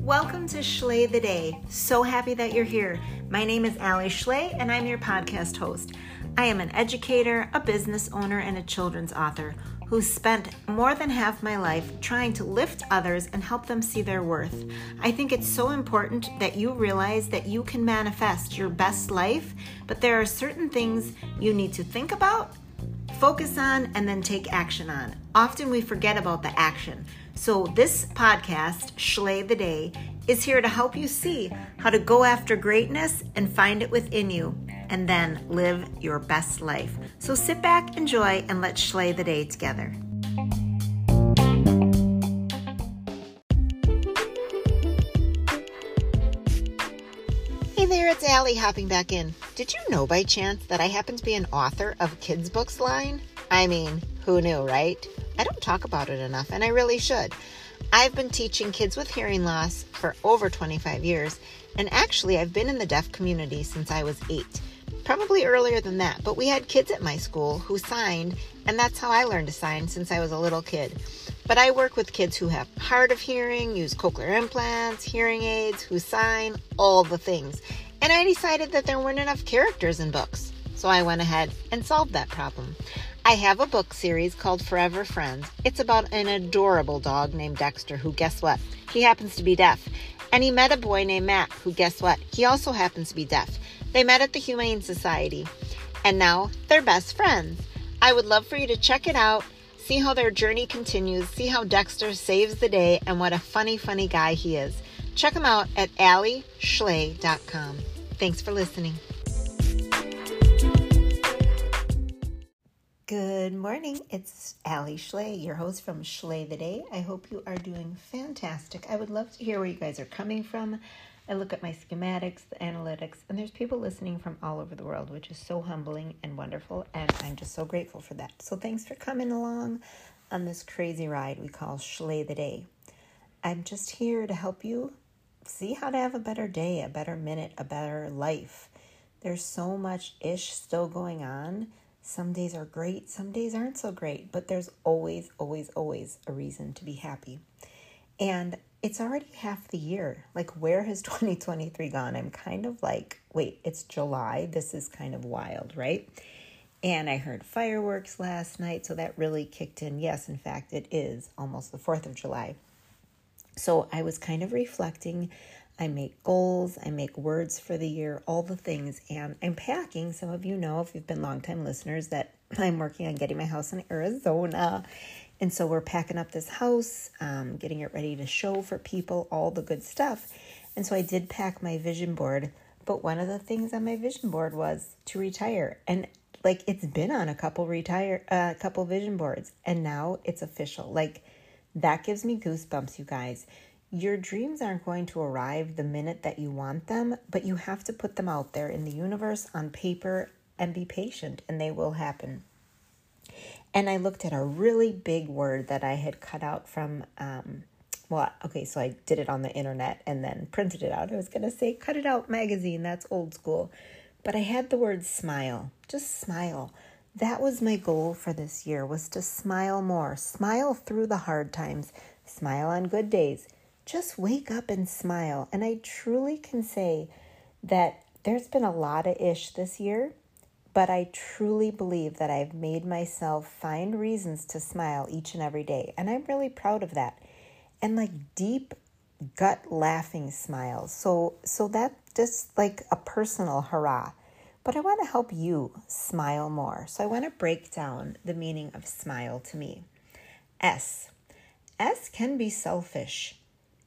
Welcome to Schley the Day. So happy that you're here. My name is Allie Schley, and I'm your podcast host. I am an educator, a business owner, and a children's author who spent more than half my life trying to lift others and help them see their worth. I think it's so important that you realize that you can manifest your best life, but there are certain things you need to think about, focus on, and then take action on. Often we forget about the action. So, this podcast, Schley the Day, is here to help you see how to go after greatness and find it within you and then live your best life. So sit back, enjoy, and let's schley the day together. There, it's Allie hopping back in. Did you know by chance that I happen to be an author of kids' books line? I mean, who knew, right? I don't talk about it enough, and I really should. I've been teaching kids with hearing loss for over 25 years, and actually, I've been in the deaf community since I was eight probably earlier than that, but we had kids at my school who signed, and that's how I learned to sign since I was a little kid. But I work with kids who have hard of hearing, use cochlear implants, hearing aids, who sign, all the things. And I decided that there weren't enough characters in books, so I went ahead and solved that problem. I have a book series called Forever Friends. It's about an adorable dog named Dexter who, guess what? He happens to be deaf. And he met a boy named Matt who, guess what? He also happens to be deaf. They met at the Humane Society, and now they're best friends. I would love for you to check it out, see how their journey continues, see how Dexter saves the day, and what a funny, funny guy he is. Check him out at allieschley.com. Thanks for listening. Good morning. It's Allie Schley, your host from Schley the Day. I hope you are doing fantastic. I would love to hear where you guys are coming from. I look at my schematics, the analytics, and there's people listening from all over the world, which is so humbling and wonderful. And I'm just so grateful for that. So thanks for coming along on this crazy ride we call Schley the Day. I'm just here to help you see how to have a better day, a better minute, a better life. There's so much ish still going on. Some days are great, some days aren't so great, but there's always, always, always a reason to be happy. And it's already half the year. Like, where has 2023 gone? I'm kind of like, wait, it's July. This is kind of wild, right? And I heard fireworks last night, so that really kicked in. Yes, in fact, it is almost the 4th of July. So I was kind of reflecting. I make goals, I make words for the year, all the things, and I'm packing. Some of you know, if you've been longtime listeners, that I'm working on getting my house in Arizona and so we're packing up this house, um, getting it ready to show for people, all the good stuff. And so I did pack my vision board. But one of the things on my vision board was to retire. And like it's been on a couple retire a uh, couple vision boards and now it's official. Like that gives me goosebumps, you guys. Your dreams aren't going to arrive the minute that you want them, but you have to put them out there in the universe on paper and be patient and they will happen and I looked at a really big word that I had cut out from, um, well, okay, so I did it on the internet and then printed it out. I was going to say cut it out magazine, that's old school. But I had the word smile, just smile. That was my goal for this year was to smile more, smile through the hard times, smile on good days. Just wake up and smile. And I truly can say that there's been a lot of ish this year but I truly believe that I've made myself find reasons to smile each and every day. And I'm really proud of that. And like deep gut laughing smiles. So so that just like a personal hurrah. But I want to help you smile more. So I want to break down the meaning of smile to me. S. S can be selfish.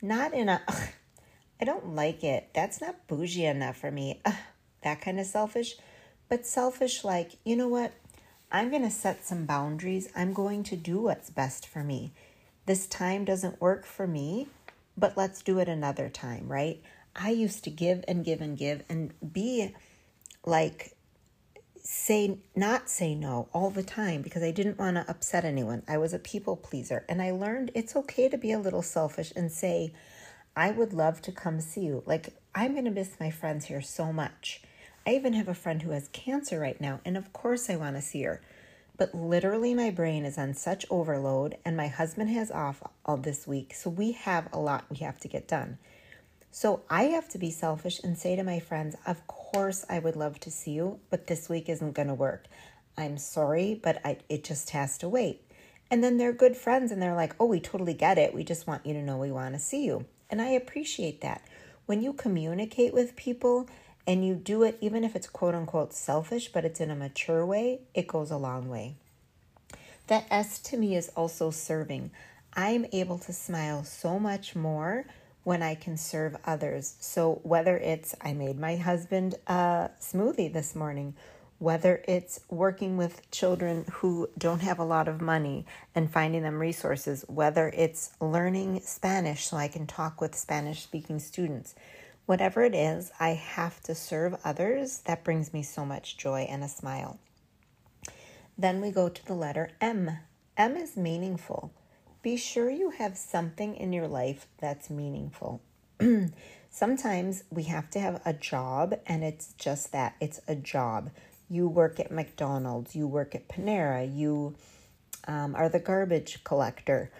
Not in a I don't like it. That's not bougie enough for me. Ugh, that kind of selfish but selfish, like, you know what? I'm going to set some boundaries. I'm going to do what's best for me. This time doesn't work for me, but let's do it another time, right? I used to give and give and give and be like, say, not say no all the time because I didn't want to upset anyone. I was a people pleaser. And I learned it's okay to be a little selfish and say, I would love to come see you. Like, I'm going to miss my friends here so much. I even have a friend who has cancer right now, and of course I want to see her. but literally my brain is on such overload and my husband has off all this week. So we have a lot we have to get done. So I have to be selfish and say to my friends, Of course, I would love to see you, but this week isn't going to work. I'm sorry, but I, it just has to wait. And then they're good friends and they're like, Oh, we totally get it. We just want you to know we want to see you. And I appreciate that. When you communicate with people and you do it, even if it's quote unquote selfish, but it's in a mature way, it goes a long way. That S to me is also serving. I'm able to smile so much more when I can serve others. So, whether it's I made my husband a smoothie this morning, whether it's working with children who don't have a lot of money and finding them resources, whether it's learning Spanish so I can talk with Spanish speaking students, whatever it is, I have to serve others. That brings me so much joy and a smile. Then we go to the letter M. M is meaningful be sure you have something in your life that's meaningful. Sometimes we have to have a job, and it's just that it's a job. You work at McDonald's, you work at Panera, you um, are the garbage collector,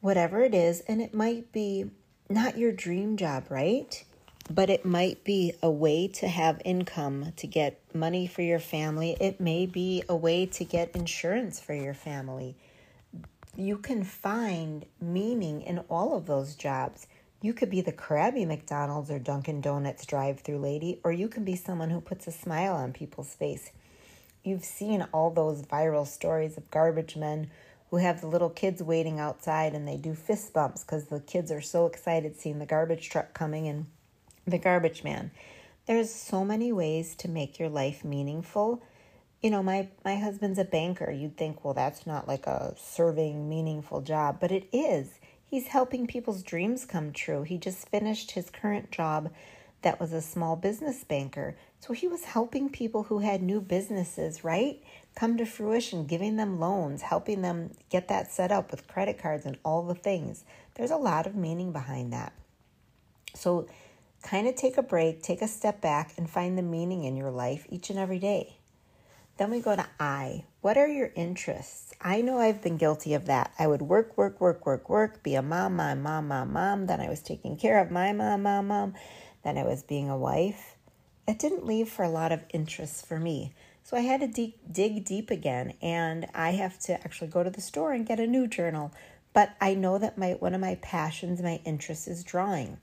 whatever it is, and it might be not your dream job, right? But it might be a way to have income, to get money for your family. It may be a way to get insurance for your family you can find meaning in all of those jobs. You could be the crabby McDonald's or Dunkin' Donuts drive through lady, or you can be someone who puts a smile on people's face. You've seen all those viral stories of garbage men who have the little kids waiting outside and they do fist bumps because the kids are so excited seeing the garbage truck coming and the garbage man. There's so many ways to make your life meaningful you know, my, my husband's a banker. You'd think, well, that's not like a serving, meaningful job, but it is. He's helping people's dreams come true. He just finished his current job that was a small business banker. So he was helping people who had new businesses, right? Come to fruition, giving them loans, helping them get that set up with credit cards and all the things. There's a lot of meaning behind that. So kind of take a break, take a step back, and find the meaning in your life each and every day. Then we go to I. What are your interests? I know I've been guilty of that. I would work, work, work, work, work, be a mom, mom, mom, mom, mom. Then I was taking care of my mom, mom, mom. Then I was being a wife. It didn't leave for a lot of interests for me. So I had to de- dig deep again, and I have to actually go to the store and get a new journal. But I know that my one of my passions, my interest is drawing.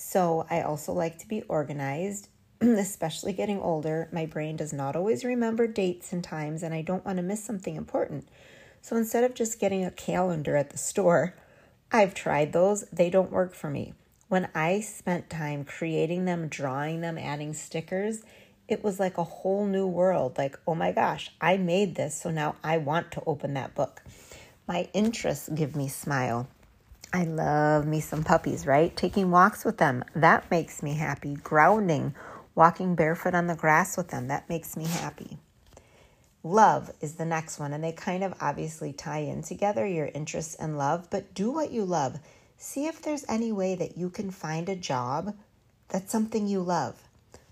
So I also like to be organized especially getting older, my brain does not always remember dates and times, and I don't want to miss something important. So instead of just getting a calendar at the store, I've tried those, they don't work for me. When I spent time creating them, drawing them, adding stickers, it was like a whole new world. Like, oh my gosh, I made this, so now I want to open that book. My interests give me smile. I love me some puppies, right? Taking walks with them, that makes me happy. Grounding, walking barefoot on the grass with them. That makes me happy. Love is the next one, and they kind of obviously tie in together your interests and love, but do what you love. See if there's any way that you can find a job that's something you love.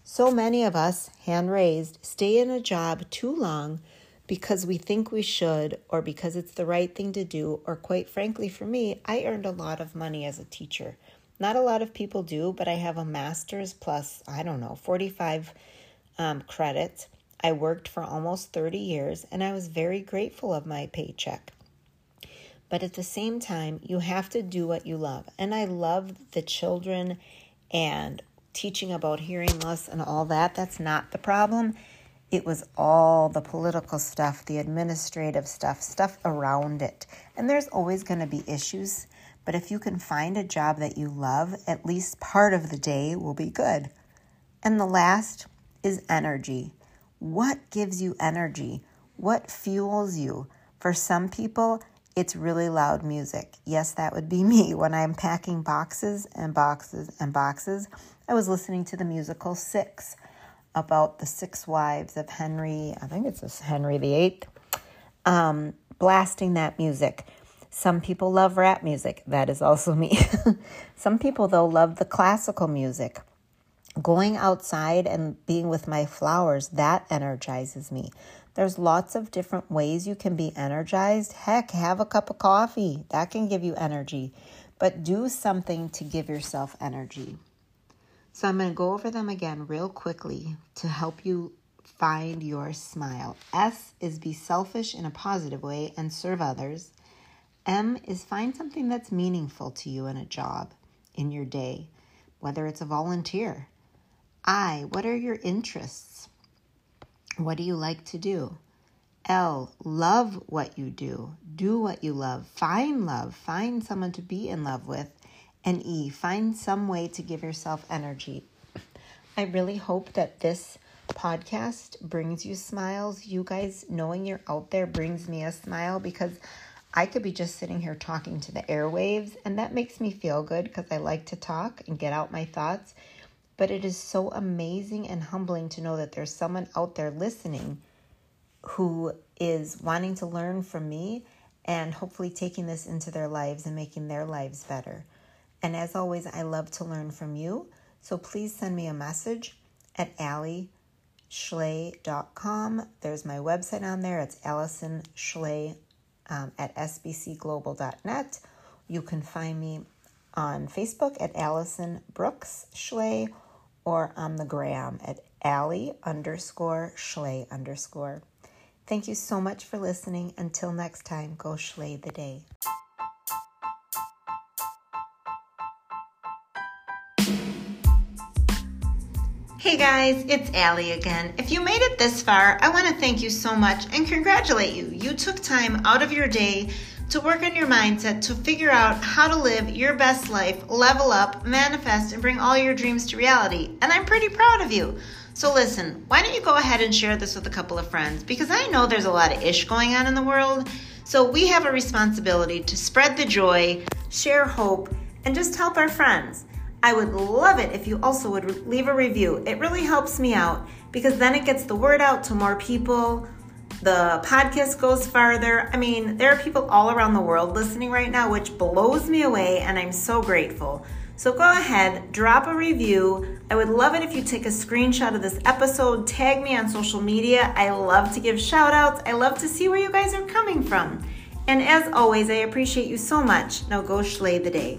So many of us, hand raised, stay in a job too long because we think we should or because it's the right thing to do, or quite frankly, for me, I earned a lot of money as a teacher. Not a lot of people do, but I have a master's plus, I don't know, 45 um, credits. I worked for almost 30 years and I was very grateful of my paycheck. But at the same time, you have to do what you love. And I love the children and teaching about hearing loss and all that. That's not the problem. It was all the political stuff, the administrative stuff, stuff around it. And there's always going to be issues but if you can find a job that you love, at least part of the day will be good. And the last is energy. What gives you energy? What fuels you? For some people, it's really loud music. Yes, that would be me. When I'm packing boxes and boxes and boxes, I was listening to the musical Six about the six wives of Henry, I think it's this Henry VIII, um, blasting that music. Some people love rap music. That is also me. Some people, though, love the classical music. Going outside and being with my flowers, that energizes me. There's lots of different ways you can be energized. Heck, have a cup of coffee. That can give you energy. But do something to give yourself energy. So I'm going to go over them again real quickly to help you find your smile. S is be selfish in a positive way and serve others. M is find something that's meaningful to you in a job, in your day, whether it's a volunteer. I, what are your interests? What do you like to do? L, love what you do. Do what you love. Find love. Find someone to be in love with. And E, find some way to give yourself energy. I really hope that this podcast brings you smiles. You guys knowing you're out there brings me a smile because I could be just sitting here talking to the airwaves, and that makes me feel good because I like to talk and get out my thoughts. But it is so amazing and humbling to know that there's someone out there listening who is wanting to learn from me and hopefully taking this into their lives and making their lives better. And as always, I love to learn from you. So please send me a message at AllieSchley.com. There's my website on there. It's Allison Schley um, at sbcglobal.net. You can find me on Facebook at Allison Brooks Schley or on the gram at Allie underscore Schley underscore. Thank you so much for listening. Until next time, go Schley the day. Guys, it's Allie again. If you made it this far, I want to thank you so much and congratulate you. You took time out of your day to work on your mindset to figure out how to live your best life, level up, manifest, and bring all your dreams to reality. And I'm pretty proud of you. So, listen, why don't you go ahead and share this with a couple of friends? Because I know there's a lot of ish going on in the world. So, we have a responsibility to spread the joy, share hope, and just help our friends. I would love it if you also would leave a review. It really helps me out because then it gets the word out to more people. The podcast goes farther. I mean, there are people all around the world listening right now, which blows me away, and I'm so grateful. So go ahead, drop a review. I would love it if you take a screenshot of this episode, tag me on social media. I love to give shout outs. I love to see where you guys are coming from. And as always, I appreciate you so much. Now go Schley the day.